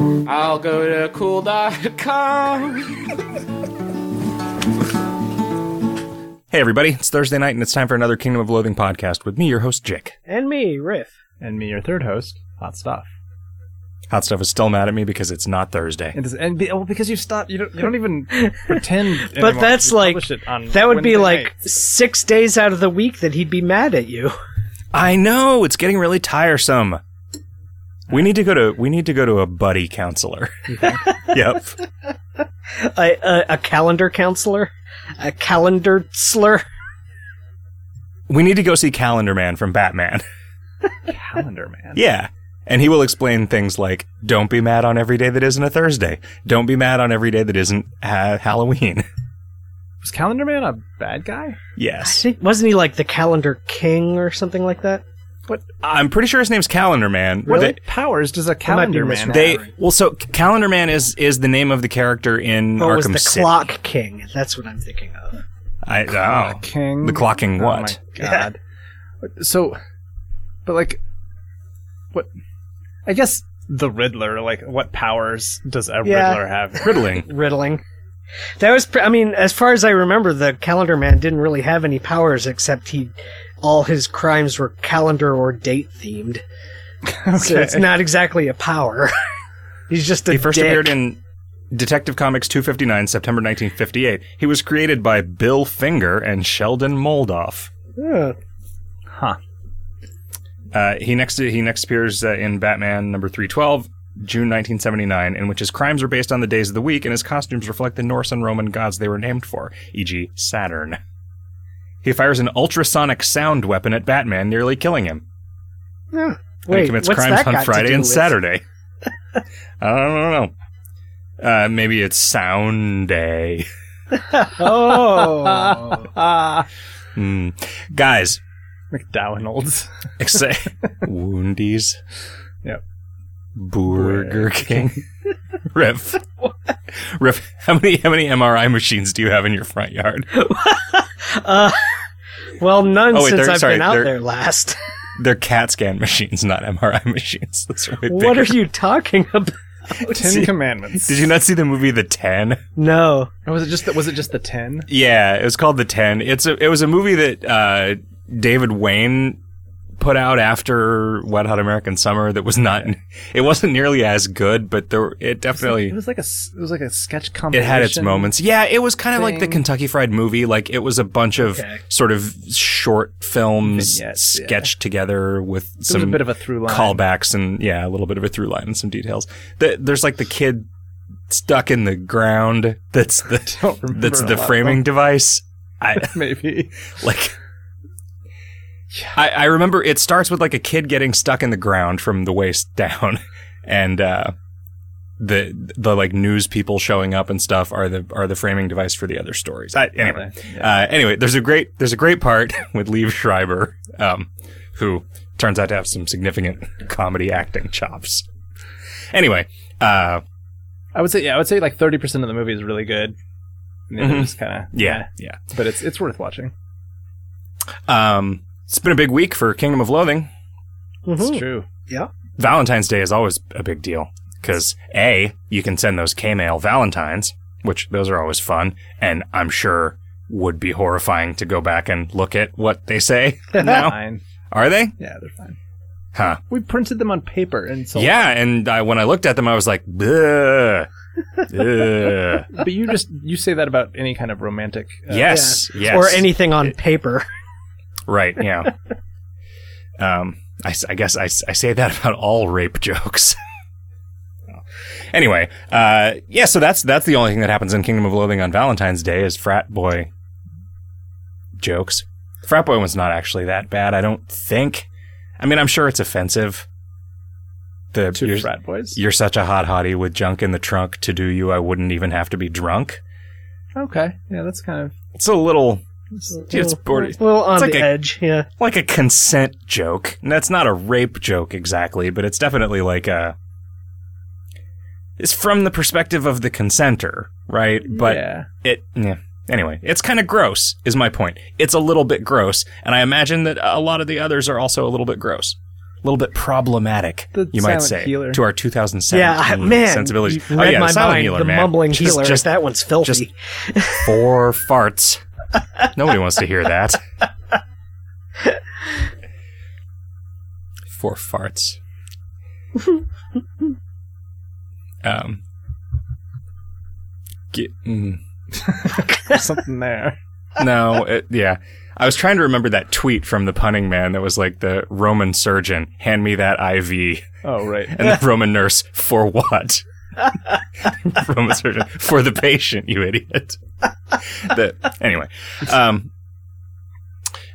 I'll go to cool.com. Hey, everybody, it's Thursday night and it's time for another Kingdom of Loathing podcast with me, your host, Jake. And me, Riff. And me, your third host, Hot Stuff. Hot Stuff is still mad at me because it's not Thursday. And, and be, well, because you stopped, you don't, you don't even pretend. But anymore. that's You like it on that would be like nights. six days out of the week that he'd be mad at you. I know, it's getting really tiresome. We need to go to we need to go to a buddy counselor. yep. A, a, a calendar counselor, a calendar slur. We need to go see Calendar Man from Batman. calendar man. yeah. And he will explain things like don't be mad on every day that isn't a Thursday. Don't be mad on every day that isn't uh, Halloween. Was Calendar Man a bad guy? Yes. think wasn't he like the calendar king or something like that? I'm pretty sure his name's Calendar Man. What They- powers does a calendar man? misremembering. They well, so Calendar Man is is the name of the character in Or was the City. clock king? That's what I'm thinking of. I Uh, oh, king. the clocking Oh what? my god. So, but like, what? I guess the Riddler. Like, what powers does a Yeah. Riddler have? Riddling. Riddling. That was, I mean, as far as I remember, the calendar man didn't really have any powers except he, all his crimes were calendar or date themed. So it's not exactly a power. He's just a He first dick. appeared in Detective Comics 259, September 1958. He was created by Bill Finger and Sheldon Moldoff. Yeah. Huh. Uh, he next he next appears uh, in Batman number 312, June 1979, in which his crimes are based on the days of the week and his costumes reflect the Norse and Roman gods they were named for, e.g., Saturn. He fires an ultrasonic sound weapon at Batman, nearly killing him. Yeah. and he commits crimes on Friday and with- Saturday. I don't know. Uh, maybe it's Sound Day. Oh. Hmm. Guys, McDowell's. except Woundies. Yep. Burger King. Riff. Riff. How many how many MRI machines do you have in your front yard? uh, well, none Oh, wait, since I've sorry, been out there last. They're CAT scan machines, not MRI machines. That's way what are you talking about? Ten Commandments. Did you not see the movie The Ten? No. Or was it just the, was it just the ten? Yeah, it was called The Ten. It's a it was a movie that uh, David Wain put out after Wet Hot American Summer. That was not. It wasn't nearly as good, but there it definitely It was like a it was like a sketch it had its moments. Yeah, it was kind of like the. Kentucky Fried Movie. Like it was a bunch of Okay. sort of short films Vignettes, yeah. sketched together with There some a bit of a through line. callbacks and yeah, a little bit of a through line and some details. The, there's like the kid stuck in the ground. That's the that's the framing device. I Maybe. like. I, I remember it starts with like a kid getting stuck in the ground from the waist down, and uh, the the like news people showing up and stuff are the are the framing device for the other stories. I, anyway, uh, anyway, there's a great there's a great part with Liev Schreiber, um, who turns out to have some significant comedy acting chops. Anyway, uh, I would say yeah, I would say like thirty percent of the movie is really good. And Mhm. it's kind of yeah, yeah. but it's it's worth watching. Um, it's been a big week for Kingdom of Loathing. It's Mhm. true. Yeah. Valentine's Day is always a big deal because a you can send those K-mail Valentines, which those are always fun, and I'm sure would be horrifying to go back and look at what they say now. Fine. Are they? Yeah, they're fine. Huh? We printed them on paper and so yeah, and I, when I looked at them, I was like, Ugh. Ugh. But you just you say that about any kind of romantic. Uh, yes, yes, Or anything on paper. Right? Yeah. um, I, I guess I say that about all rape jokes. anyway, uh, yeah. So that's that's the only thing that happens in Kingdom of Loathing on Valentine's Day is frat boy jokes. Frat boy one's not actually that bad, I don't think. I mean, I'm sure it's offensive. The to you're, frat boys. you're such a hot hottie with junk in the trunk. To do you, I wouldn't even have to be drunk. Okay, yeah, that's kind of It's a little It's, it's border- little on it's like the a- edge. Yeah. like a consent joke. And that's not a rape joke exactly, but it's definitely like a. It's from the perspective of the consenter, right? But yeah. it, yeah. Anyway, it's kind of gross, is my point. It's a little bit gross, and I imagine that a lot of the others are also a little bit gross. A little bit problematic, The you might say, healer. to our 2017 Yeah, man, sensibilities. oh yeah, my the silent mind. healer, the man. mumbling Just- healer. just that one's filthy. four farts. Nobody wants to hear that. Four farts. um. Get, mm, something there. no, it, yeah. I was trying to remember that tweet from the punning man that was like the Roman surgeon, hand me that IV. Oh right. And the Roman nurse, for what? Roman surgeon, for the patient, you idiot. the, anyway. Um,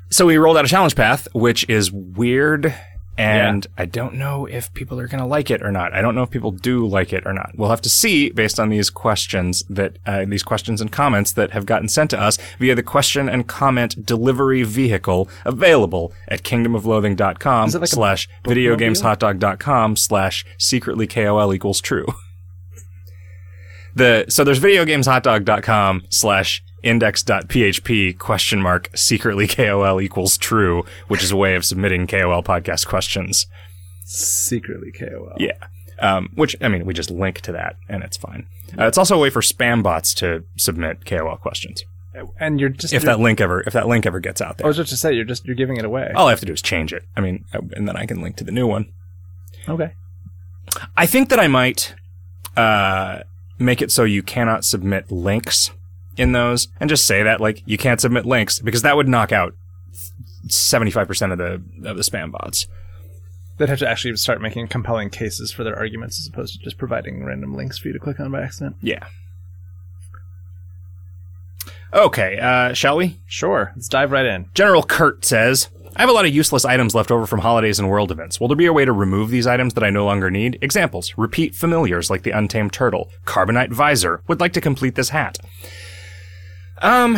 so we rolled out a challenge path, which is weird. And I don't know if people are going to like it or not. I don't know if people do like it or not. We'll have to see based on these questions that, uh, these questions and comments that have gotten sent to us via the question and comment delivery vehicle available at kingdomofloathing.com like slash videogameshotdog.com slash secretly KOL equals true. The, so there's videogameshotdog.com slash index.php question mark secretly KOL equals true, which is a way of submitting KOL podcast questions. Secretly KOL. Yeah. Um, which, I mean, we just link to that and it's fine. Uh, it's also a way for spam bots to submit KOL questions. And you're just If you're- that link ever, if that link ever gets out there. I was just to say you're just you're giving it away. All I have to do is change it. I mean, uh, and then I can link to the new one. Okay. I think that I might uh, make it so you cannot submit links in those, and just say that like you can't submit links because that would knock out seventy five percent of the of the spam bots. They'd have to actually start making compelling cases for their arguments as opposed to just providing random links for you to click on by accident. Yeah. Okay, uh, shall we? Sure. Let's dive right in. General Kurt says, I have a lot of useless items left over from holidays and world events. Will there be a way to remove these items that I no longer need? Examples. Repeat familiars like the Untamed Turtle. Carbonite Visor. Would like to complete this hat. Um,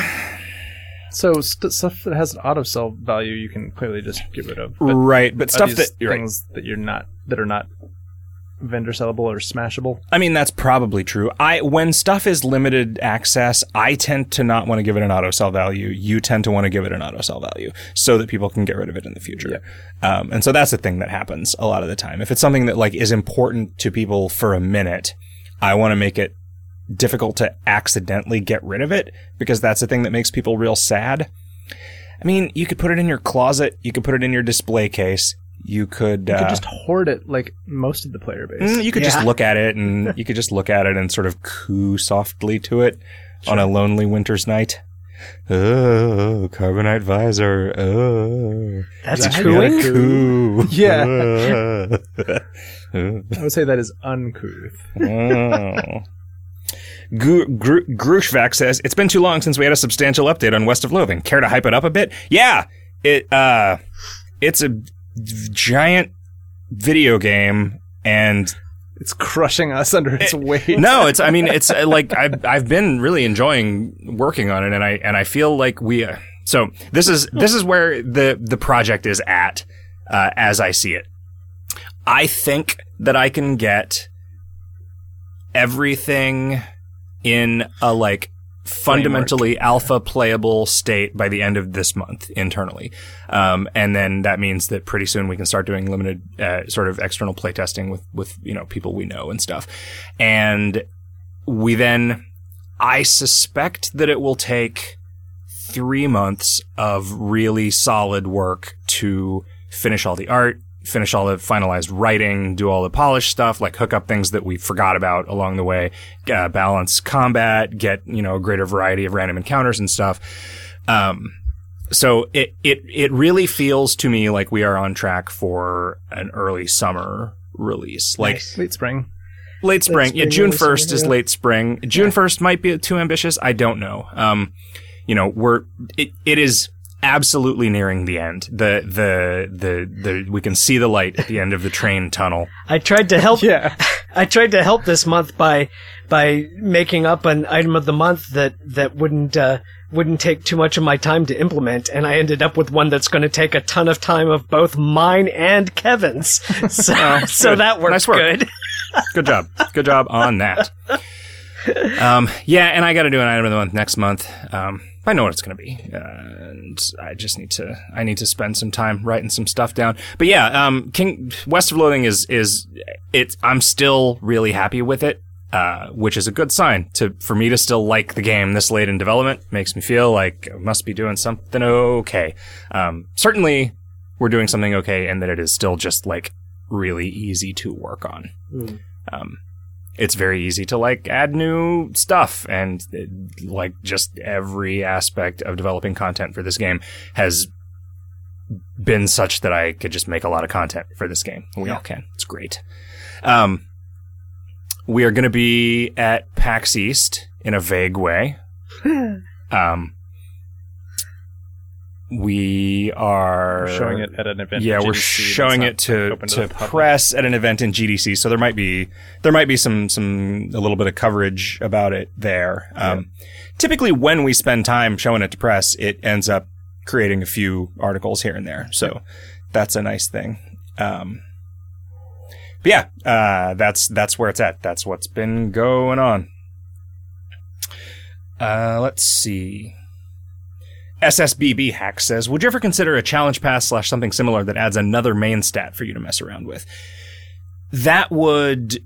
So st- stuff that has an auto sell value, you can clearly just get rid of. But right, but stuff that, you're right. things that you're not that are not vendor sellable or smashable. I mean, that's probably true. I when stuff is limited access, I tend to not want to give it an auto sell value. You tend to want to give it an auto sell value so that people can get rid of it in the future. Um, and so that's the thing that happens a lot of the time. If it's something that like is important to people for a minute, I want to make it difficult to accidentally get rid of it because that's the thing that makes people real sad. I mean, you could put it in your closet, you could put it in your display case, you could, You uh, could just hoard it like most of the player base. Mm, you could just look at it and you could just look at it and sort of coo softly to it on a lonely winter's night. Oh, carbonite visor. Oh, That's That- cooing. coo. Yeah. I would say that is uncouth. oh. Gru- Gru- Grushvac says it's been too long since we had a substantial update on West of Loathing. Care to hype it up a bit? Yeah, it uh, it's a giant video game, and It's crushing us under its weight. no, it's. I mean, it's uh, like I've I've been really enjoying working on it, and I and I feel like we. Uh, so this is this is where the the project is at, uh, as I see it. I think that I can get everything in a like fundamentally alpha playable state by the end of this month internally. Um, and then that means that pretty soon we can start doing limited, uh, sort of external playtesting with, with, you know, people we know and stuff. And we then, I suspect that it will take three months of really solid work to finish all the art, finish all the finalized writing, do all the polished stuff, like hook up things that we forgot about along the way, uh, balance combat, get, you know, a greater variety of random encounters and stuff. Um, so it, it, it really feels to me like we are on track for an early summer release. Like late spring. late spring. yeah, spring, June 1st is late spring. June 1st might be too ambitious. I don't know. Um, you know, we're, it, it is absolutely nearing the end. The, the, the, the, we can see the light at the end of the train tunnel. I tried to help. Yeah. I tried to help this month by by making up an item of the month that that wouldn't uh, wouldn't take too much of my time to implement, and I ended up with one that's going to take a ton of time of both mine and Kevin's. So, so that worked Nice work. good. Good job. Good job on that. Um, yeah, and I got to do an item of the month next month. Um, I know what it's going to be, uh, and I just need to I need to spend some time writing some stuff down. But yeah, um, King West of Loathing is is it. I'm still really happy with it, uh, which is a good sign to for me to still like the game this late in development. Makes me feel like I must be doing something okay. Um, certainly, we're doing something okay, and that it is still just like really easy to work on. Mm. Um, it's very easy to like add new stuff and like just every aspect of developing content for this game has been such that I could just make a lot of content for this game. We all can. It's great. Um, we are going to be at PAX East in a vague way. Um, we are We're showing it at an event. yeah, we're showing it to open to press at an event in GDC. So there might be there might be some some a little bit of coverage about it there. Um, Typically, when we spend time showing it to press, it ends up creating a few articles here and there. So that's a nice thing. Um, but yeah, uh, that's that's where it's at. That's what's been going on. Uh, let's see. SSBB hack says, "Would you ever consider a challenge path slash something similar that adds another main stat for you to mess around with?" That would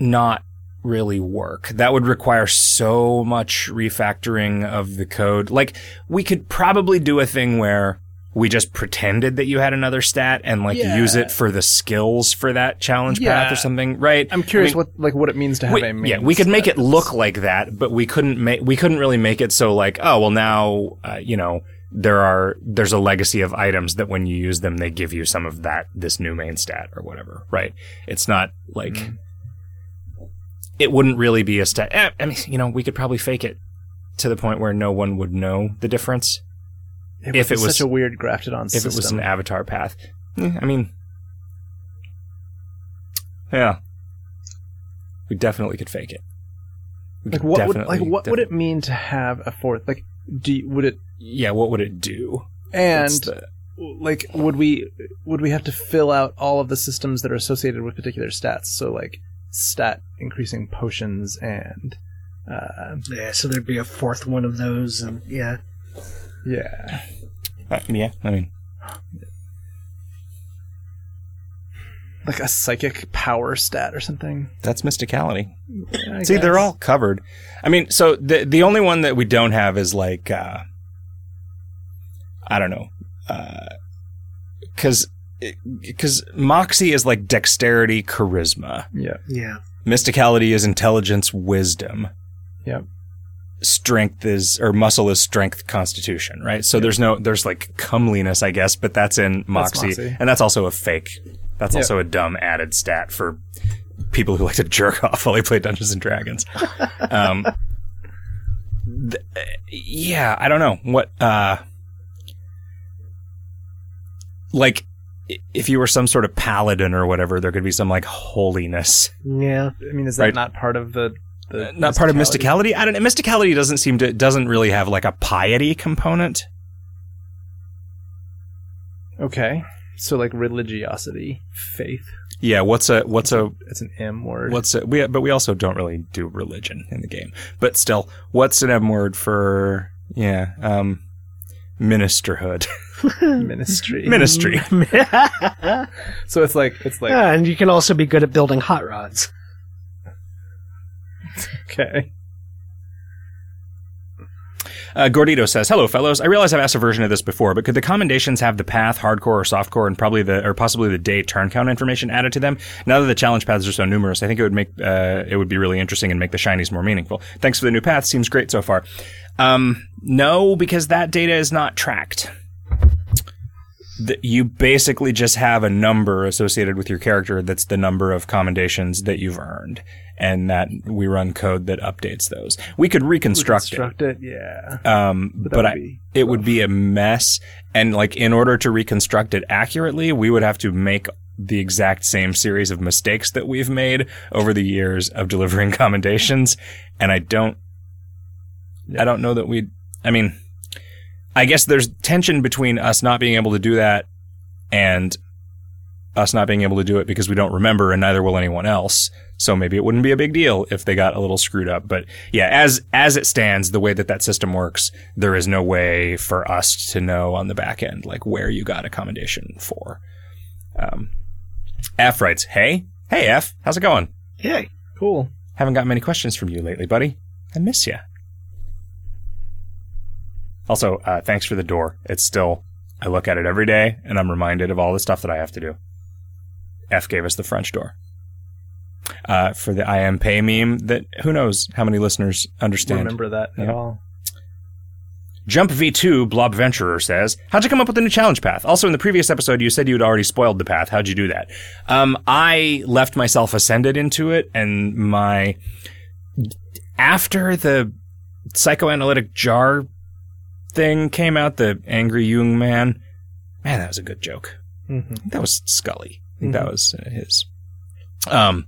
not really work. That would require so much refactoring of the code. Like we could probably do a thing where we just pretended that you had another stat and like Yeah. use it for the skills for that challenge path or something, right? I'm curious I mean, what like what it means to have we- a main yeah, we could make it look like that, but we couldn't make we couldn't really make it so like oh well now uh, you know there are there's a legacy of items that when you use them they give you some of that this new main stat or whatever right it's not like Mm-hmm. it wouldn't really be a stat eh, I mean you know we could probably fake it to the point where no one would know the difference It if it was was- such a weird grafted on if system. it was an avatar path Eh, I mean yeah we definitely could fake it We like what would like definitely- what would it mean to have a fourth like do you, would it yeah, what would it do? and the- like would we would we have to fill out all of the systems that are associated with particular stats so like stat increasing potions and uh Yeah, so there'd be a fourth one of those, and yeah. Yeah uh, yeah, I mean, like a psychic power stat or something that's mysticality. I See, they're all covered. I mean, so the the only one that we don't have is like, uh, I don't know, because because moxie is like dexterity, charisma. yeah Yeah. Mysticality is intelligence, wisdom. Yep. Strength is or muscle is strength, constitution, right? So there's no there's like comeliness, I guess, but that's in moxie, Moxie. and that's also a fake. That's Yeah. also a dumb added stat for people who like to jerk off while they play Dungeons and Dragons. um, th- yeah, I don't know what. uh Like, if you were some sort of paladin or whatever, there could be some like holiness Yeah. i mean is that Right. not part of the, the uh, not part of mysticality. I don't know. Mysticality doesn't seem to doesn't really have like a piety component. okay so like religiosity faith Yeah, what's a what's a it's an m word what's a we but we also don't really do religion in the game. But still, what's an M word for yeah, um ministerhood. ministry Ministry. so it's like it's like yeah, and you can also be good at building hot rods. Okay Uh, Gordito says, "Hello, fellows. I realize I've asked a version of this before, but could the commendations have the path, hardcore or softcore, and probably the or possibly the day turn count information added to them? Now that the challenge paths are so numerous, I think it would make uh, it would be really interesting and make the shinies more meaningful. Thanks for the new path. Seems great so far. Um, no, because that data is not tracked. You basically just have a number associated with your character. That's the number of commendations that you've earned." And that we run code that updates those. We could reconstruct it. it yeah Um, But but, would I, it would be a mess. And like, in order to reconstruct it accurately, we would have to make the exact same series of mistakes that we've made over the years of delivering commendations. And I don't, I don't know that we, I mean, I guess there's tension between us not being able to do that and us not being able to do it because we don't remember and neither will anyone else. So maybe it wouldn't be a big deal if they got a little screwed up. But yeah, as, as it stands, the way that that system works, there is no way for us to know on the back end, like where you got accommodation for. Um, F writes, Hey, hey F, how's it going? Hey, Cool. Haven't got many questions from you lately, buddy. I miss you. Also, uh, thanks for the door. It's still, I look at it every day and I'm reminded of all the stuff that I have to do. F gave us the French door. Uh, for the I am pay meme that who knows how many listeners understand. Remember that at Yeah. all? Jump V2 Blob Venturer says, How'd you come up with the new challenge path? Also, in the previous episode, you said you had already spoiled the path. How'd you do that? Um, I left myself ascended into it, and my. After the psychoanalytic jar thing came out, the angry young man, man, that was a good joke. Mm-hmm. That was Scully. I think that was uh, his. Um.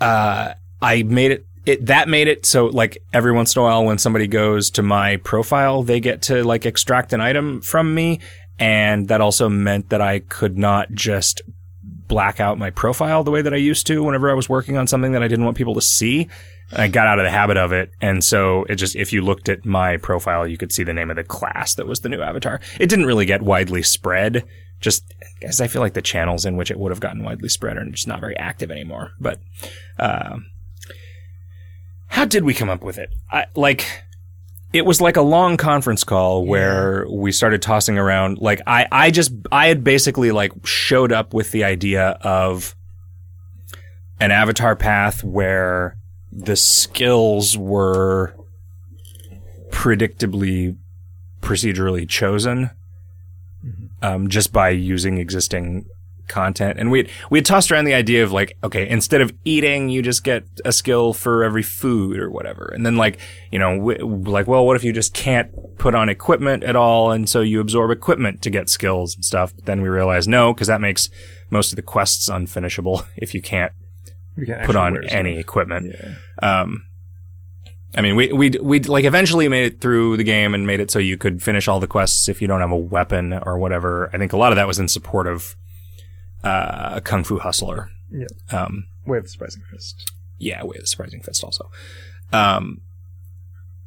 Uh, I made it. It that made it so like every once in a while when somebody goes to my profile, they get to like extract an item from me, and that also meant that I could not just black out my profile the way that I used to whenever I was working on something that I didn't want people to see. I got out of the habit of it. And so it just, if you looked at my profile, you could see the name of the class that was the new avatar. It didn't really get widely spread, just as I feel like the channels in which it would have gotten widely spread are just not very active anymore. But, um, how did we come up with it? I, like, it was like a long conference call where we started tossing around. Like, I, I just, I had basically like showed up with the idea of an avatar path where the skills were predictably procedurally chosen um, just by using existing content. And we we had tossed around the idea of like, okay, instead of eating, you just get a skill for every food or whatever. And then like, you know, we, like, well, what if you just can't put on equipment at all, and so you absorb equipment to get skills and stuff? But then we realized no, because that makes most of the quests unfinishable if you can't You can't put on any equipment. Yeah. Um, I mean, we we we like eventually made it through the game and made it so you could finish all the quests if you don't have a weapon or whatever. I think a lot of that was in support of uh, Kung Fu Hustler. Yeah. Um, Way of the Surprising Fist. yeah, Way of the Surprising Fist also. Um,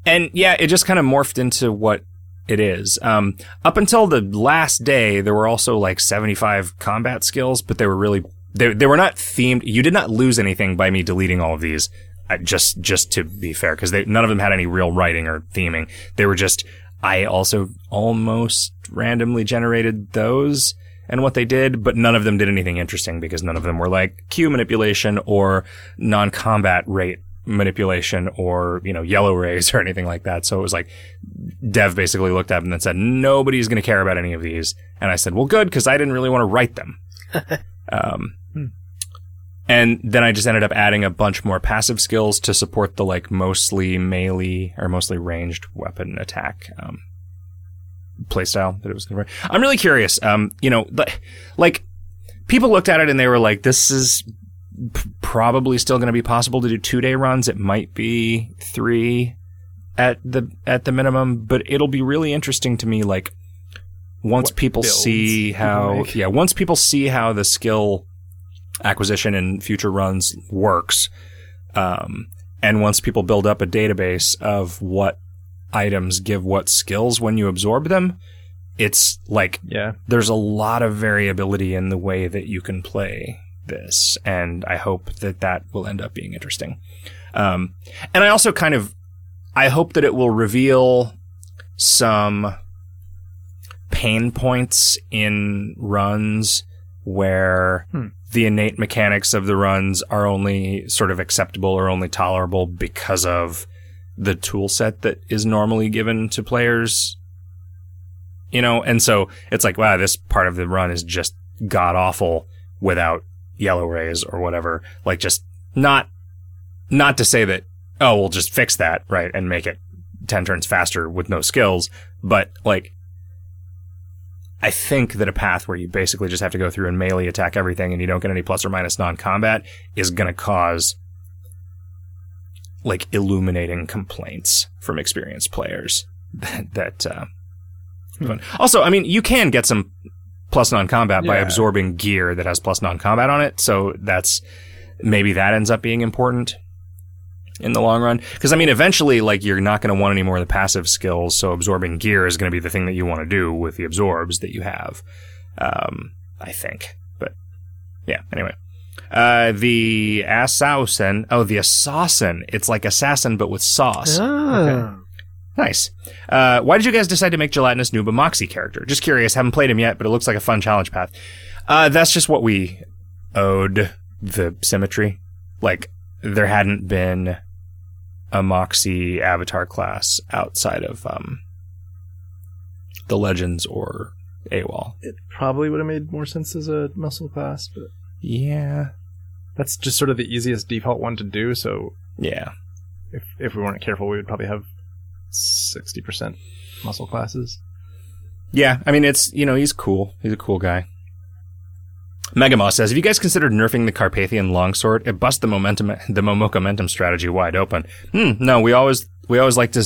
and yeah, it just kind of morphed into what it is. Um, up until the last day, there were also like 75 combat skills, but they were really, they, they were not themed. You did not lose anything by me deleting all of these. I, just, just to be fair, because none of them had any real writing or theming. They were just, I also almost randomly generated those and what they did, but none of them did anything interesting because none of them were like Q manipulation or non-combat rate manipulation or, you know, yellow rays or anything like that. So it was like Dev basically looked up and then said, nobody's going to care about any of these. And I said, well, good, because I didn't really want to write them. um, and then I just ended up adding a bunch more passive skills to support the like mostly melee or mostly ranged weapon attack. Um, playstyle that it was going to I'm really curious. Um, you know, like people looked at it and they were like, this is p- probably still going to be possible to do two day runs. It might be three at the, at the minimum, but it'll be really interesting to me. Like once What people see how, yeah, once people see how the skill acquisition in future runs works, um, and once people build up a database of what items give what skills when you absorb them, it's like Yeah. there's a lot of variability in the way that you can play this, and I hope that that will end up being interesting. Um, and I also kind of, I hope that it will reveal some pain points in runs where Hmm. the innate mechanics of the runs are only sort of acceptable or only tolerable because of the tool set that is normally given to players you know? And so it's like wow this part of the run is just god awful without yellow rays or whatever. Like just not not to say that oh we'll just fix that right and make it 10 turns faster with no skills but like I think that a path where you basically just have to go through and melee attack everything and you don't get any plus or minus non-combat is going to cause like illuminating complaints from experienced players that, that uh, fun. also, I mean, you can get some plus non-combat by absorbing gear that has plus non-combat on it. So that's maybe that ends up being important in the long run. Because I mean, eventually, like you're not going to want any more of the passive skills. So absorbing gear is going to be the thing that you want to do with the absorbs that you have. Um, I think, but yeah. Anyway, uh, the assassin. Oh, the assassin. It's like assassin but with sauce. Ah. Nice. Uh, why did you guys decide to make Gelatinous Noob a Moxie character? Just curious. Haven't played him yet, but it looks like a fun challenge path. Uh, that's just what we owed the symmetry. Like, there hadn't been a Moxie avatar class outside of, um, the Legends or AWOL. It probably would have made more sense as a muscle class, but Yeah. That's just sort of the easiest default one to do. So Yeah. if if we weren't careful, we would probably have sixty percent muscle classes. Yeah, I mean, it's, you know, he's cool. He's a cool guy. Megamoss says, have you guys considered nerfing the Carpathian longsword? It busts the momentum, the Momoka momentum strategy wide open. Hmm, no, we always, we always like to,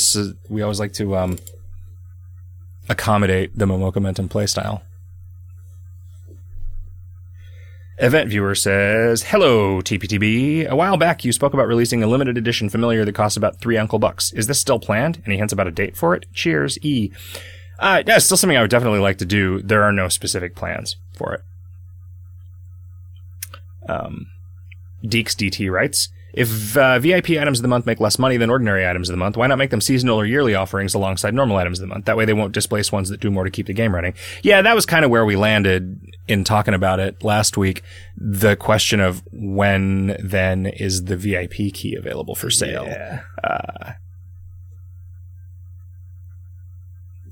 we always like to, um, accommodate the Momoka momentum playstyle. Event viewer says, Hello, TPTB. A while back, you spoke about releasing a limited edition familiar that costs about three Uncle Bucks. Is this still planned? Any hints about a date for it? Cheers, E. Uh, yeah, it's still something I would definitely like to do. There are no specific plans for it. Um, Deeks DT writes, if uh, VIP items of the month make less money than ordinary items of the month, why not make them seasonal or yearly offerings alongside normal items of the month? That way they won't displace ones that do more to keep the game running. Yeah, that was kind of where we landed in talking about it last week. The question of when then is the VIP key available for sale? Yeah.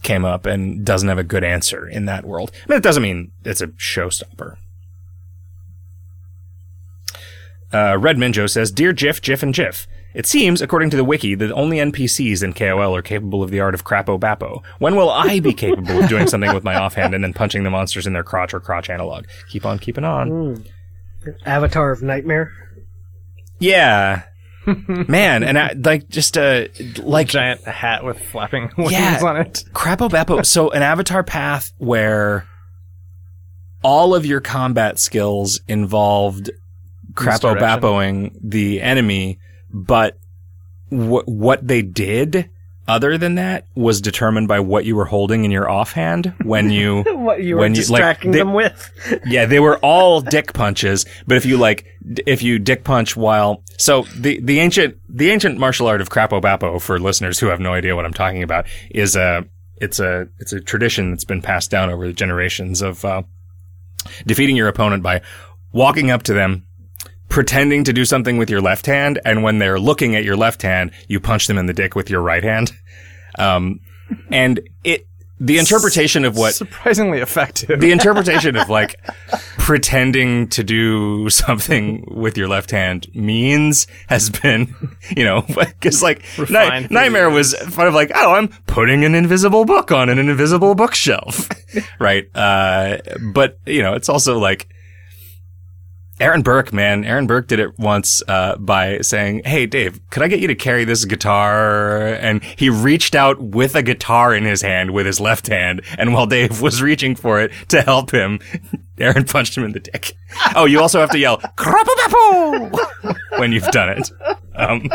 came up and doesn't have a good answer in that world. I mean, it doesn't mean it's a showstopper. Uh, Red Minjo says, Dear Jiff, Jiff, and Jiff, it seems, according to the wiki, that only NPCs in KOL are capable of the art of crapo bappo. When will I be capable of doing something with my offhand and then punching the monsters in their crotch or crotch analog? Keep on keeping on. Mm. Avatar of Nightmare. Yeah. Man, and I, like, just, a like, giant hat with flapping wings Yeah. on it. Crapo Bappo. So an avatar path where all of your combat skills involved Crapo Misdirection. Bappoing the enemy, but wh- what they did other than that was determined by what you were holding in your offhand when you What you were When you- like, distracting they- them with. yeah, they were all dick punches, but if you like, if you dick punch while, so the, the ancient, the ancient martial art of Crapo Bappo, for listeners who have no idea what I'm talking about, is a, it's a, it's a tradition that's been passed down over the generations of, uh, defeating your opponent by walking up to them, pretending to do something with your left hand, and when they're looking at your left hand, you punch them in the dick with your right hand. Um, and it, the interpretation of what surprisingly effective. the interpretation of like pretending to do something with your left hand means has been, you know, because like Night- Nightmare was kind of like, oh, I'm putting an invisible book on an invisible bookshelf, right? Uh, but you know, it's also like. Aaron Burke, man, Aaron Burke did it once uh, by saying, "Hey, Dave, could I get you to carry this guitar?" And he reached out with a guitar in his hand with his left hand, and while Dave was reaching for it to help him, Aaron punched him in the dick. Oh, you also have to yell when you've done it. Um,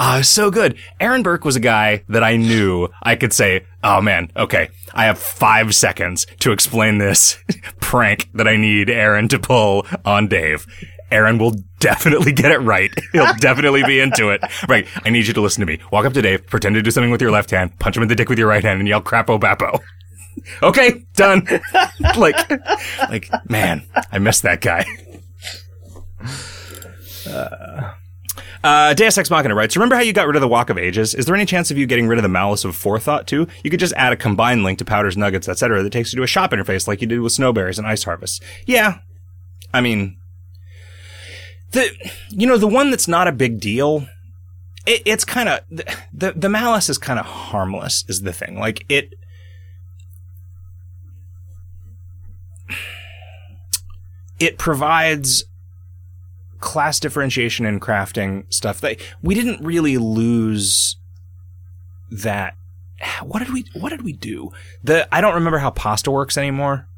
Ah, so good. Aaron Burke was a guy that I knew I could say, oh man, okay, I have five seconds to explain this prank that I need Aaron to pull on Dave. Aaron will definitely get it right. He'll definitely be into it. Right. I need you to listen to me. Walk up to Dave, pretend to do something with your left hand, punch him in the dick with your right hand, and yell crapo bappo. Okay, done. like, like, man, I missed that guy. Uh, Uh, Deus Ex Machina writes, remember how you got rid of the Wok of Ages? Is there any chance of you getting rid of the Malus of Forethought too? You could just add a combined link to Powders, Nuggets, etc. that takes you to a shop interface like you did with Snowberries and Ice Harvest. Yeah. I mean, the, you know, the one that's not a big deal, it, it's kind of, the, the, the Malus is kind of harmless is the thing. Like, it, it provides class differentiation and crafting stuff that we didn't really lose that what did we what did we do? The I don't remember how pasta works anymore.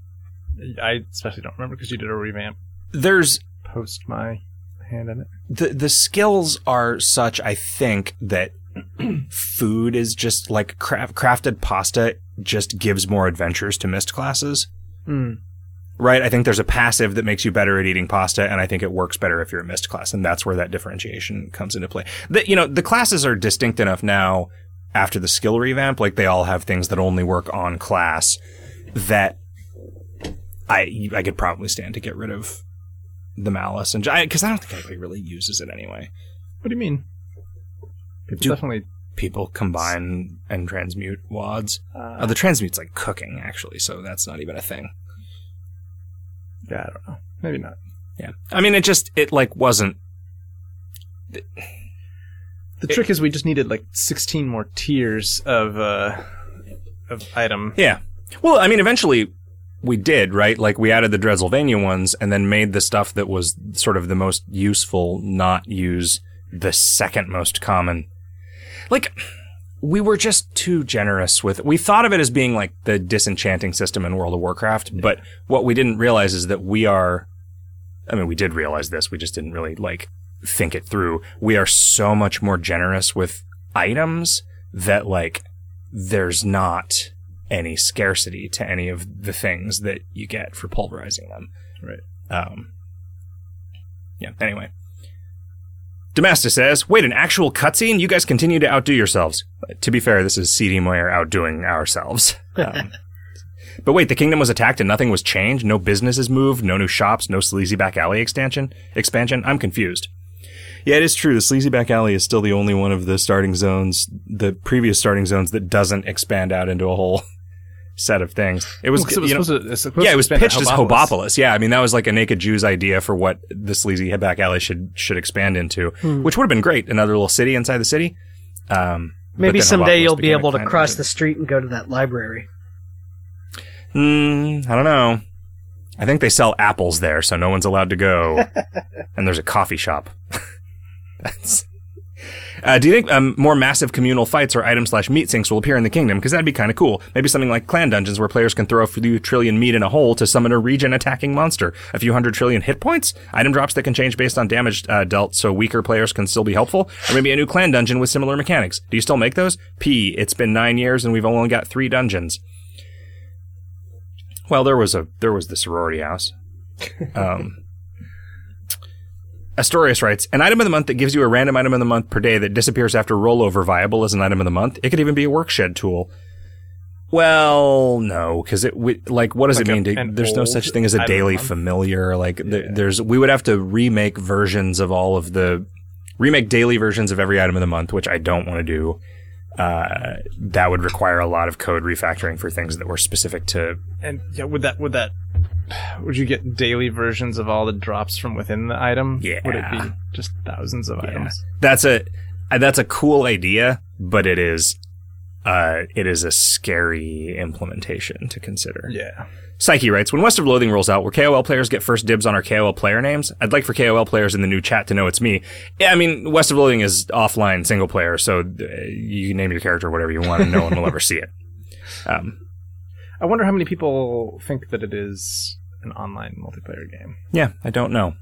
I especially don't remember because you did a revamp There's post my hand in it. the the skills are such I think that food is just like craft, crafted pasta just gives more adventures to Myst classes. Mm. Right? I think there's a passive that makes you better at eating pasta, and I think it works better if you're a Myst class, and that's where that differentiation comes into play. The, you know, the classes are distinct enough now after the skill revamp, like they all have things that only work on class that I I could probably stand to get rid of the malus and because I, don't think anybody really uses it anyway. What do you mean? People Do- definitely. People combine and transmute wads. Uh, Uh, the transmute's like cooking actually, so that's not even a thing. Yeah, I don't know. Maybe not. Yeah, I mean it just it like wasn't The trick is we just needed like 16 more tiers of uh of item. Yeah. Well, I mean, eventually we did, right? Like we added the Dreadsylvania ones and then made the stuff that was sort of the most useful not use the second most common. Like, we were just too generous with We thought of it as being like the disenchanting system in World of Warcraft, but what we didn't realize is that we are, I mean, we did realize this, we just didn't really like think it through. We are so much more generous with items that like there's not any scarcity to any of the things that you get for pulverizing them. Right. Um, yeah. Anyway, Demasta says, "Wait, an actual cutscene? You guys continue to outdo yourselves." To be fair, this is CD Moyer outdoing ourselves. Um, but wait, the kingdom was attacked and nothing was changed. No businesses moved. No new shops. No sleazy back alley expansion. Expansion. I'm confused. Yeah, it is true. The sleazy back alley is still the only one of the starting zones, the previous starting zones, that doesn't expand out into a whole set of things. It was, Well, it was know- supposed to, yeah, it was pitched as Hobopolis. Yeah, I mean that was like a naked Jew's idea for what the sleazy back alley should should expand into, which would have been great. Another little city inside the city. Um, Maybe someday Hobopolis you'll be able to cross the street and go to that library. Mm, I don't know. I think they sell apples there, so no one's allowed to go. and there's a coffee shop. That's. Uh, do you think um, more massive communal fights or item slash meat sinks will appear in the kingdom? Because that'd be kind of cool. Maybe something like clan dungeons where players can throw a few trillion meat in a hole to summon a region attacking monster. A few hundred trillion hit points? Item drops that can change based on damage uh, dealt so weaker players can still be helpful? Or maybe a new clan dungeon with similar mechanics? Do you still make those? P, it's been nine years and we've only got three dungeons. Well, there was a there was the sorority house. Um, Astorius writes, an item of the month that gives you a random item of the month per day that disappears after rollover viable as an item of the month. It could even be a workshed tool. Well, no, because it we, like what does Like it a- mean? To, there's no such thing as a item of the daily familiar. Like th- there's we would have to remake versions of all of the remake daily versions of every item of the month, which I don't want to do. Uh, that would require a lot of code refactoring for things that were specific to And yeah, would that would that would you get daily versions of all the drops from within the item? Yeah. Would it be just thousands of items? That's a that's a cool idea, but it is uh it is a scary implementation to consider. Yeah. Psyche writes, when West of Loathing rolls out, where KOL players get first dibs on our KOL player names, I'd like for KOL players in the new chat to know it's me. Yeah, I mean, West of Loathing is offline single player, so uh, you can name your character whatever you want and no one will ever see it. Um, I wonder how many people think that it is an online multiplayer game. yeah, I don't know.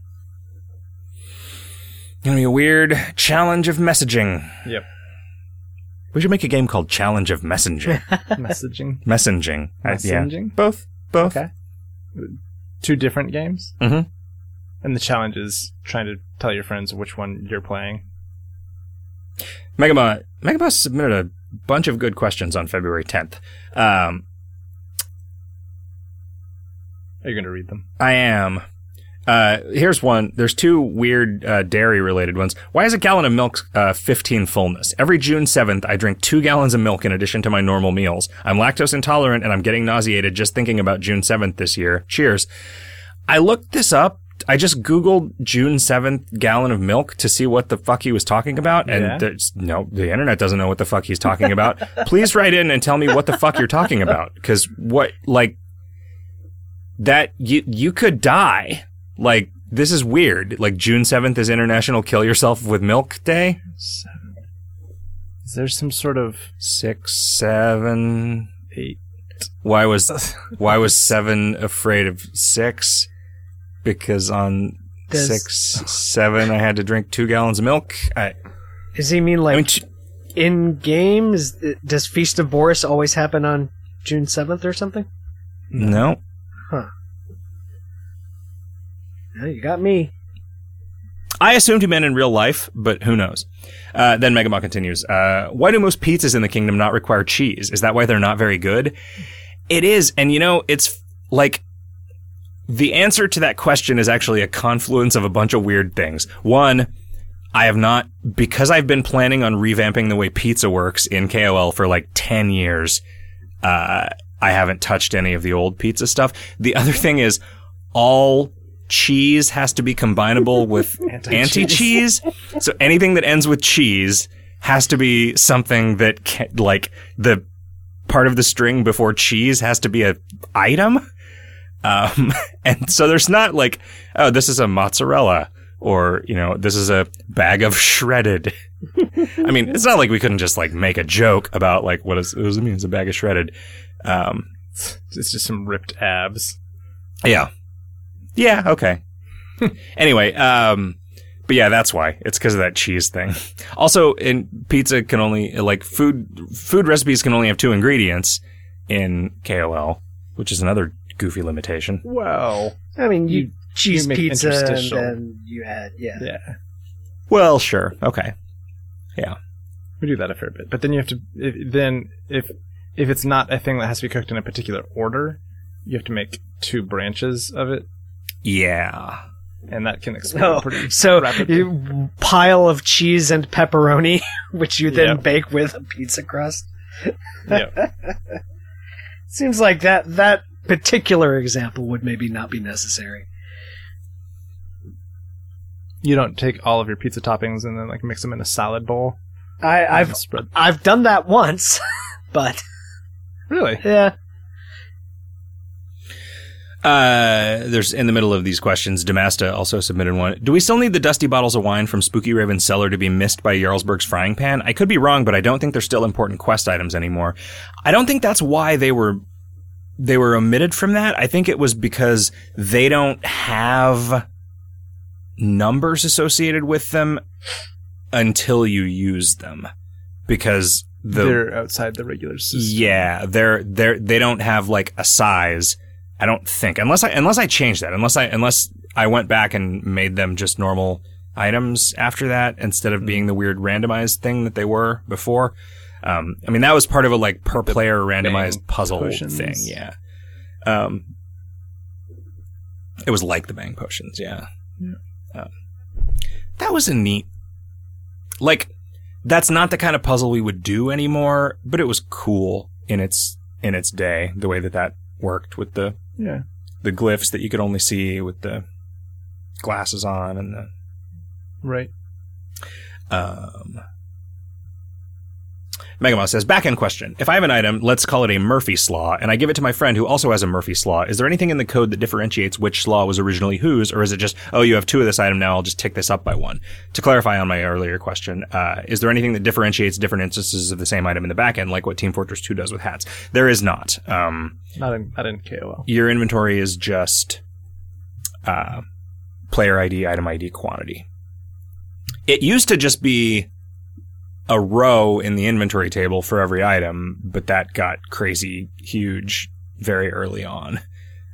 Gonna be a weird challenge of messaging. Yep. We should make a game called Challenge of Messaging. Messaging. Messaging. I- yeah. Messaging? Both. Both. Okay. Two different games. Mhm. And the challenge is trying to tell your friends which one you're playing. Megama Megama submitted a bunch of good questions on February 10th. Um, Are you going to read them? I am. Uh, here's one. There's two weird uh, dairy related ones. Why is a gallon of milk uh, 15 fullness? Every June 7th, I drink two gallons of milk in addition to my normal meals. I'm lactose intolerant and I'm getting nauseated just thinking about June 7th this year. Cheers. I looked this up. I just Googled June 7th gallon of milk to see what the fuck he was talking about. And Yeah? there's no, the internet doesn't know what the fuck he's talking about. Please write in and tell me what the fuck you're talking about. Cause what, like, that you, you could die. Like, this is weird. Like, June 7th is International Kill Yourself with Milk Day. Is there some sort of Six, seven. eight? Why was why was seven afraid of six? Because on Does- six, seven, I had to drink two gallons of milk. I, Does he mean like I mean, in games? Uh, does Feast of Boris always happen on June seventh or something? no. No, you got me. I assumed he meant in real life, but who knows? Uh, then Megamon continues. Uh, why do most pizzas in the kingdom not require cheese? Is that why they're not very good? It is, and you know, it's like the answer to that question is actually a confluence of a bunch of weird things. One, I have not because I've been planning on revamping the way pizza works in KOL for like ten years. Uh, I haven't touched any of the old pizza stuff. The other thing is all cheese has to be combinable with anti-cheese. so anything that ends with cheese has to be something that can, like the part of the string before cheese has to be a item. Um, and so there's not like, oh, this is a mozzarella or, you know, this is a bag of shredded. I mean, it's not like we couldn't just like make a joke about like, what, is, what does it mean? It's a bag of shredded. Um, It's just some ripped abs. yeah. Yeah, okay. anyway, um but yeah, that's why. It's because of that cheese thing. Also, in pizza can only like food food recipes can only have two ingredients in KOL, which is another goofy limitation. Well, I mean, you, You- cheese you make pizza and then you add yeah. yeah, Well, sure. Okay. Yeah. We do that a fair bit. But then you have to if, then if if it's not a thing that has to be cooked in a particular order, you have to make two branches of it, Yeah. and that can explode Oh, pretty so rapidly. you pile of cheese and pepperoni, which you then Yep. bake with a pizza crust. yeah. Seems like that that particular example would maybe not be necessary. You don't take all of your pizza toppings and then like mix them in a salad bowl. I, I've spread. I've done that once, but Really? yeah. Uh, there's in the middle of these questions, Damasta also submitted one. Do we still need the dusty bottles of wine from Spookyraven's cellar to be missed by Jarlsberg's frying pan? I could be wrong, but I don't think they're still important quest items anymore. I don't think that's why they were they were omitted from that. I think it was because they don't have numbers associated with them until you use them. Because the They're outside the regular system. yeah, they're they're they don't have like a size. I don't think unless I unless I change that unless I unless I went back and made them just normal items after that instead of being the weird randomized thing that they were before. Um, I mean that was part of a like per player randomized puzzle potions. thing. Yeah. Um, it was like the bang potions. Yeah. Um, that was a neat. Like that's not the kind of puzzle we would do anymore, but it was cool in its in its day. The way that that worked with the Yeah. the glyphs that you could only see with the glasses on and the Right. um. Megamon says, back end question. If I have an item, let's call it a Murphy Slaw, and I give it to my friend who also has a Murphy Slaw, is there anything in the code that differentiates which slaw was originally whose, or is it just, oh, you have two of this item now, I'll just tick this up by one? To clarify on my earlier question, uh, is there anything that differentiates different instances of the same item in the back end, like what Team Fortress 2 does with hats? There is not. Um, Not in not in KOL. your inventory is just uh, player ID, item ID, quantity. It used to just be a row in the inventory table for every item, but that got crazy huge very early on.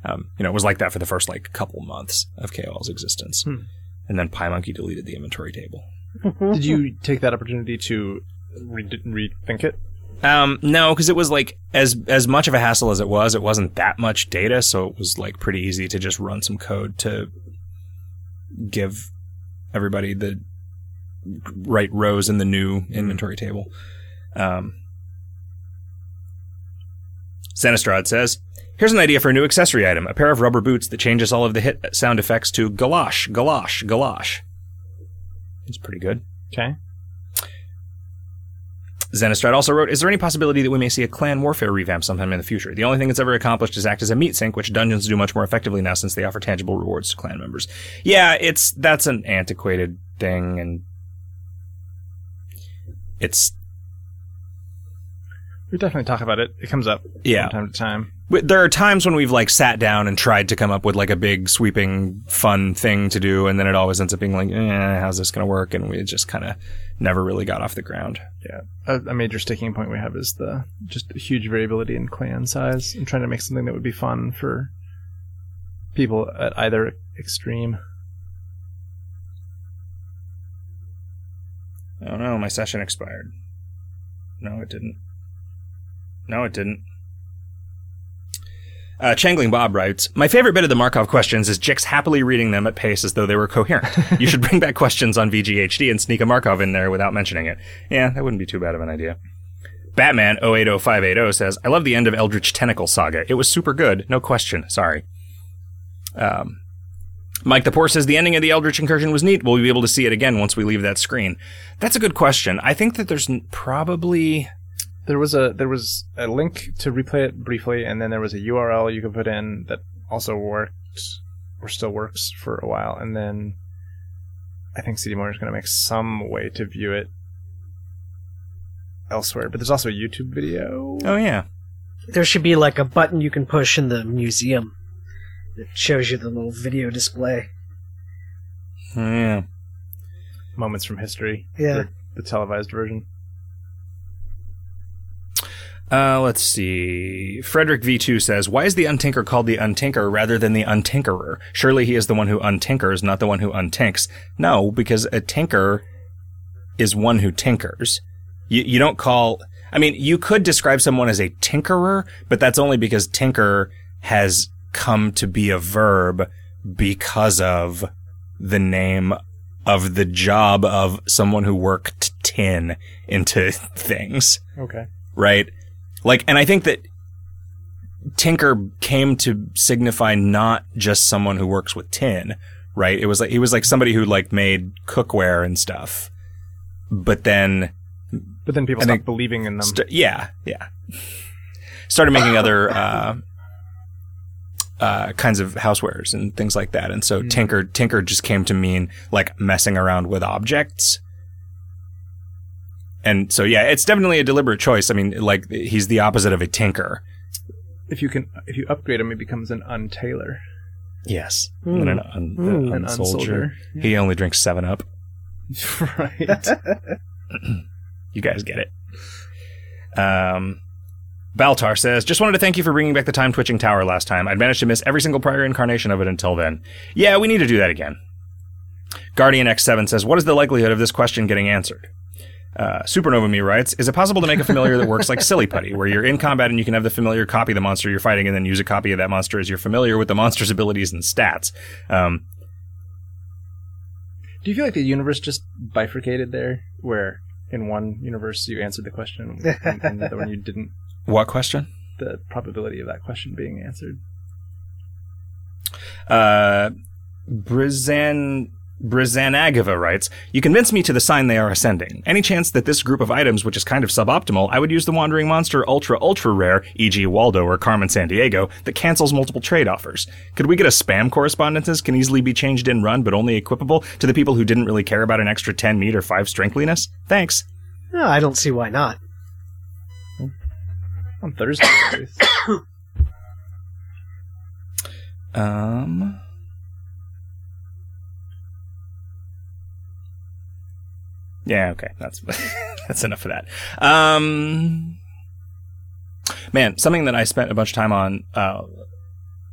Um, you know, it was like that for the first like couple months of KOL's existence, Hmm. and then PyMonkey deleted the inventory table. Did you take that opportunity to re- rethink it? Um, no, because it was like as as much of a hassle as it was, it wasn't that much data, so it was like pretty easy to just run some code to give everybody the right rows in the new inventory table. Um, Xenistrad says, "Here's an idea for a new accessory item: a pair of rubber boots that changes all of the hit sound effects to galosh, galosh, galosh." It's pretty good. Okay. Xenistrad also wrote, Is there any possibility that we may see a clan warfare revamp sometime in the future? The only thing it's ever accomplished is act as a meat sink, which dungeons do much more effectively now since they offer tangible rewards to clan members. Yeah, it's, that's an antiquated thing and it's We definitely talk about it. It comes up Yeah. from time to time. There are times when we've like sat down and tried to come up with like a big sweeping fun thing to do, and then it always ends up being like, eh, how's this going to work? And we just kind of never really got off the ground. Yeah, a, a major sticking point we have is the just huge variability in clan size and trying to make something that would be fun for people at either extreme. Oh no, my session expired. No, it didn't. No, it didn't. Uh, Changling Bob writes, My favorite bit of the Markov questions is Jick's happily reading them at pace as though they were coherent. you should bring back questions on VGHD and sneak a Markov in there without mentioning it. Yeah, that wouldn't be too bad of an idea. Batman 080580 says, I love the end of Eldritch Tentacle Saga. It was super good. No question. Sorry. Um, Mike the Poor says the ending of the Eldritch Incursion was neat. Will we be able to see it again once we leave that screen? That's a good question. I think that there's probably There was a there was a link to replay it briefly, and then there was a URL you could put in that also worked or still works for a while, and then I think CD Moyer is going to make some way to view it elsewhere. But there's also a YouTube video. oh yeah There should be like a button you can push in the museum that shows you the little video display. Oh, yeah moments from history. Yeah. the, the televised version. uh, let's see Frederick V2 says why is the untinker called the untinker rather than the untinkerer surely he is the one who untinkers not the one who untinks no because a tinker is one who tinkers you, you don't call I mean you could describe someone as a tinkerer but that's only because tinker has come to be a verb because of the name of the job of someone who worked tin into things, Okay. right? Like, and I think that tinker came to signify not just someone who works with tin, right? It was like, he was like somebody who like made cookware and stuff. But then, But then people stopped believing in them. st- yeah, yeah. Started making other, uh, uh, kinds of housewares and things like that. And so tinker, tinker just came to mean like messing around with objects. And so, yeah, it's definitely a deliberate choice. I mean, like he's the opposite of a tinker. if you can, if you upgrade him, he becomes an untailer, Yes. Hmm. And an, un- Hmm. an an unsoldier. unsoldier. He only drinks seven up. right. You guys get it. Um, Baltar says, just wanted to thank you for bringing back the time twitching tower last time. I'd managed to miss every single prior incarnation of it until then. Yeah, we need to do that again. Guardian X7 says, what is the likelihood of this question getting answered? Uh, Supernova Me writes, is it possible to make a familiar that works like Silly Putty, where you're in combat and you can have the familiar copy the monster you're fighting and then use a copy of that monster as you're familiar with the monster's abilities and stats? Um, Do you feel like the universe just bifurcated there, where in one universe you answered the question, and the other one you didn't? What question? The probability of that question being answered. Uh, Brizan Brizanagova writes, You convince me to the sign they are ascending. Any chance that this group of items, which is kind of suboptimal, I would use the Wandering Monster Ultra Ultra Rare, e.g. Waldo or Carmen Sandiego, that cancels multiple trade offers. Could we get a spam correspondences can easily be changed in run, but only equipable to the people who didn't really care about an extra 10 meat or 5 strengthliness? Thanks. No, I don't see why not. On Thursday. at least. Um. Yeah, okay. That's that's enough of that. Um Man, something that I spent a bunch of time on uh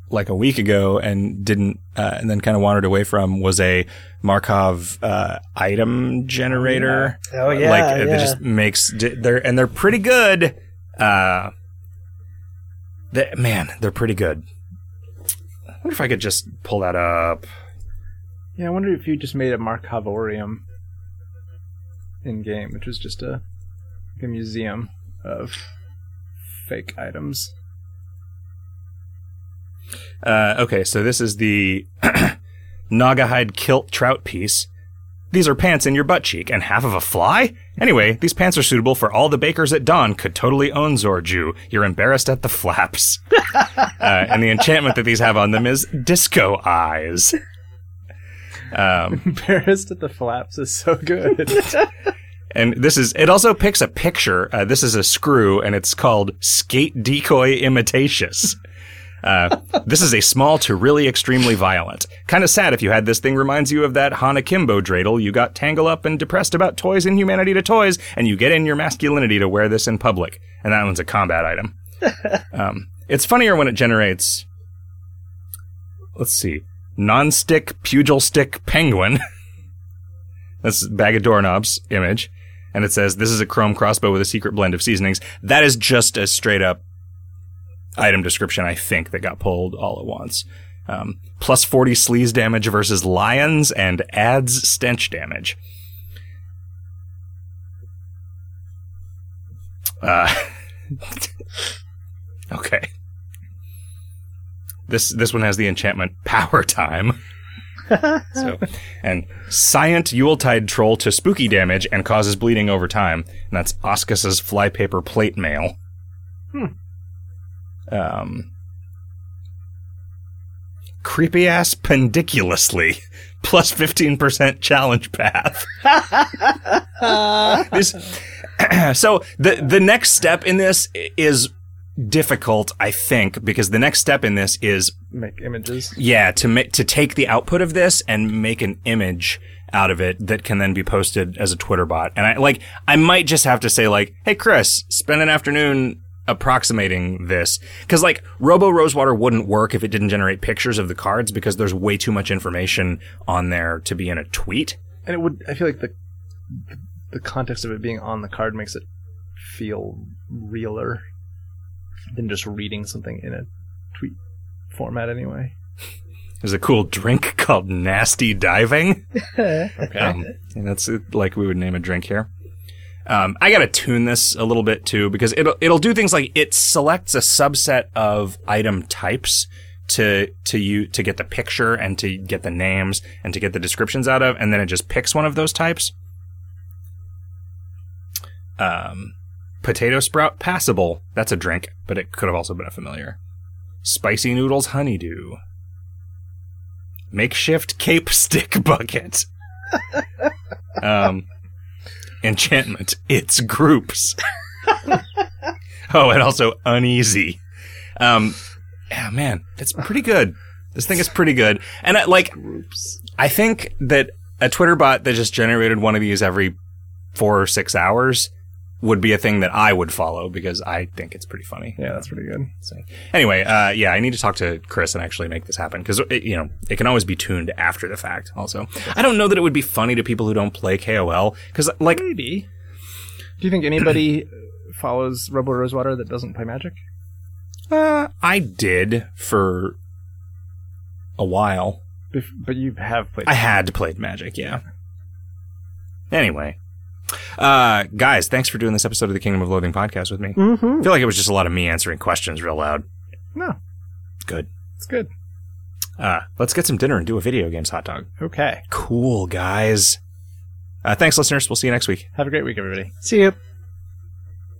like a week ago and didn't uh, and then kind of wandered away from was a Markov uh item generator Oh yeah, like uh, yeah. it just makes di- they're and they're pretty good uh they, man they're pretty good. I wonder if i could just pull that up. Yeah, I wonder if you just made a Markovorium in game, which was just a, like a museum of fake items. uh okay so this is the nagahide kilt trout piece. These are pants in your butt cheek and half of a fly anyway these pants are suitable for all the bakers at dawn could totally own zorju you're embarrassed at the flaps uh, and the enchantment that these have on them is disco eyes um Embarrassed at the flaps is so good. And this is, it also picks a picture. Uh, this is a screw and it's called Skate Decoy Imitatious. Uh, this is a small to really extremely violent. Kind of sad if you had this thing reminds you of that Hanukkimbo dreidel. You got tangled up and depressed about toys and humanity to toys, and you get in your masculinity to wear this in public. And that one's a combat item. um, it's funnier when it generates, let's see, non-stick pugil stick penguin. That's bag of doorknobs image. And it says, this is a chrome crossbow with a secret blend of seasonings. That is just a straight up item description, I think, that got pulled all at once. Um, plus 40 sleaze damage versus lions and adds stench damage. Uh, okay. This this one has the enchantment power time. so, and Scient Yuletide Troll to spooky damage and causes bleeding over time. And that's Oscus's flypaper plate mail. Um, creepy ass pendiculously plus 15% challenge path. this, so the, the next step in this is difficult, I think, because the next step in this is Make images. yeah, to make to take the output of this and make an image out of it that can then be posted as a Twitter bot. And I like I might just have to say like, "Hey Chris, spend an afternoon approximating this." Cuz like Robo Rosewater wouldn't work if it didn't generate pictures of the cards because there's way too much information on there to be in a tweet. And it would. I feel like the the context of it being on the card makes it feel realer than just reading something in a tweet format. Anyway. There's a cool drink called Nasty Diving. Okay. Um, and that's like we would name a drink here. Um, I gotta tune this a little bit too because it'll it'll do things like it selects a subset of item types to to you to get the picture and to get the names and to get the descriptions out of, and then it just picks one of those types. Um, potato sprout passable. That's a drink, but it could have also been a familiar. Spicy noodles honeydew. Makeshift cape stick bucket. um, enchantment. It's groups. oh, and also uneasy. Um, yeah, man, that's pretty good. This thing is pretty good. And I, like, I think that a Twitter bot that just generated one of these every four or six hours would be a thing that I would follow because I think it's pretty funny. Yeah, that's pretty good. So anyway, uh, yeah, I need to talk to Chris and actually make this happen because you know it can always be tuned after the fact. Also, I don't know that it would be funny to people who don't play KOL because like Maybe. Do you think anybody follows Robo Rosewater that doesn't play Magic? uh, I did for a while. Bef- But you have played. I had played Magic, yeah. Anyway, uh, guys, thanks for doing this episode of the Kingdom of Loathing podcast with me. Mm-hmm. I feel like it was just a lot of me answering questions real loud. no, Good. it's good. Uh, let's get some dinner and do a video games hot dog. Okay. Cool, guys. Uh, thanks, listeners. We'll see you next week. Have a great week, everybody. See you.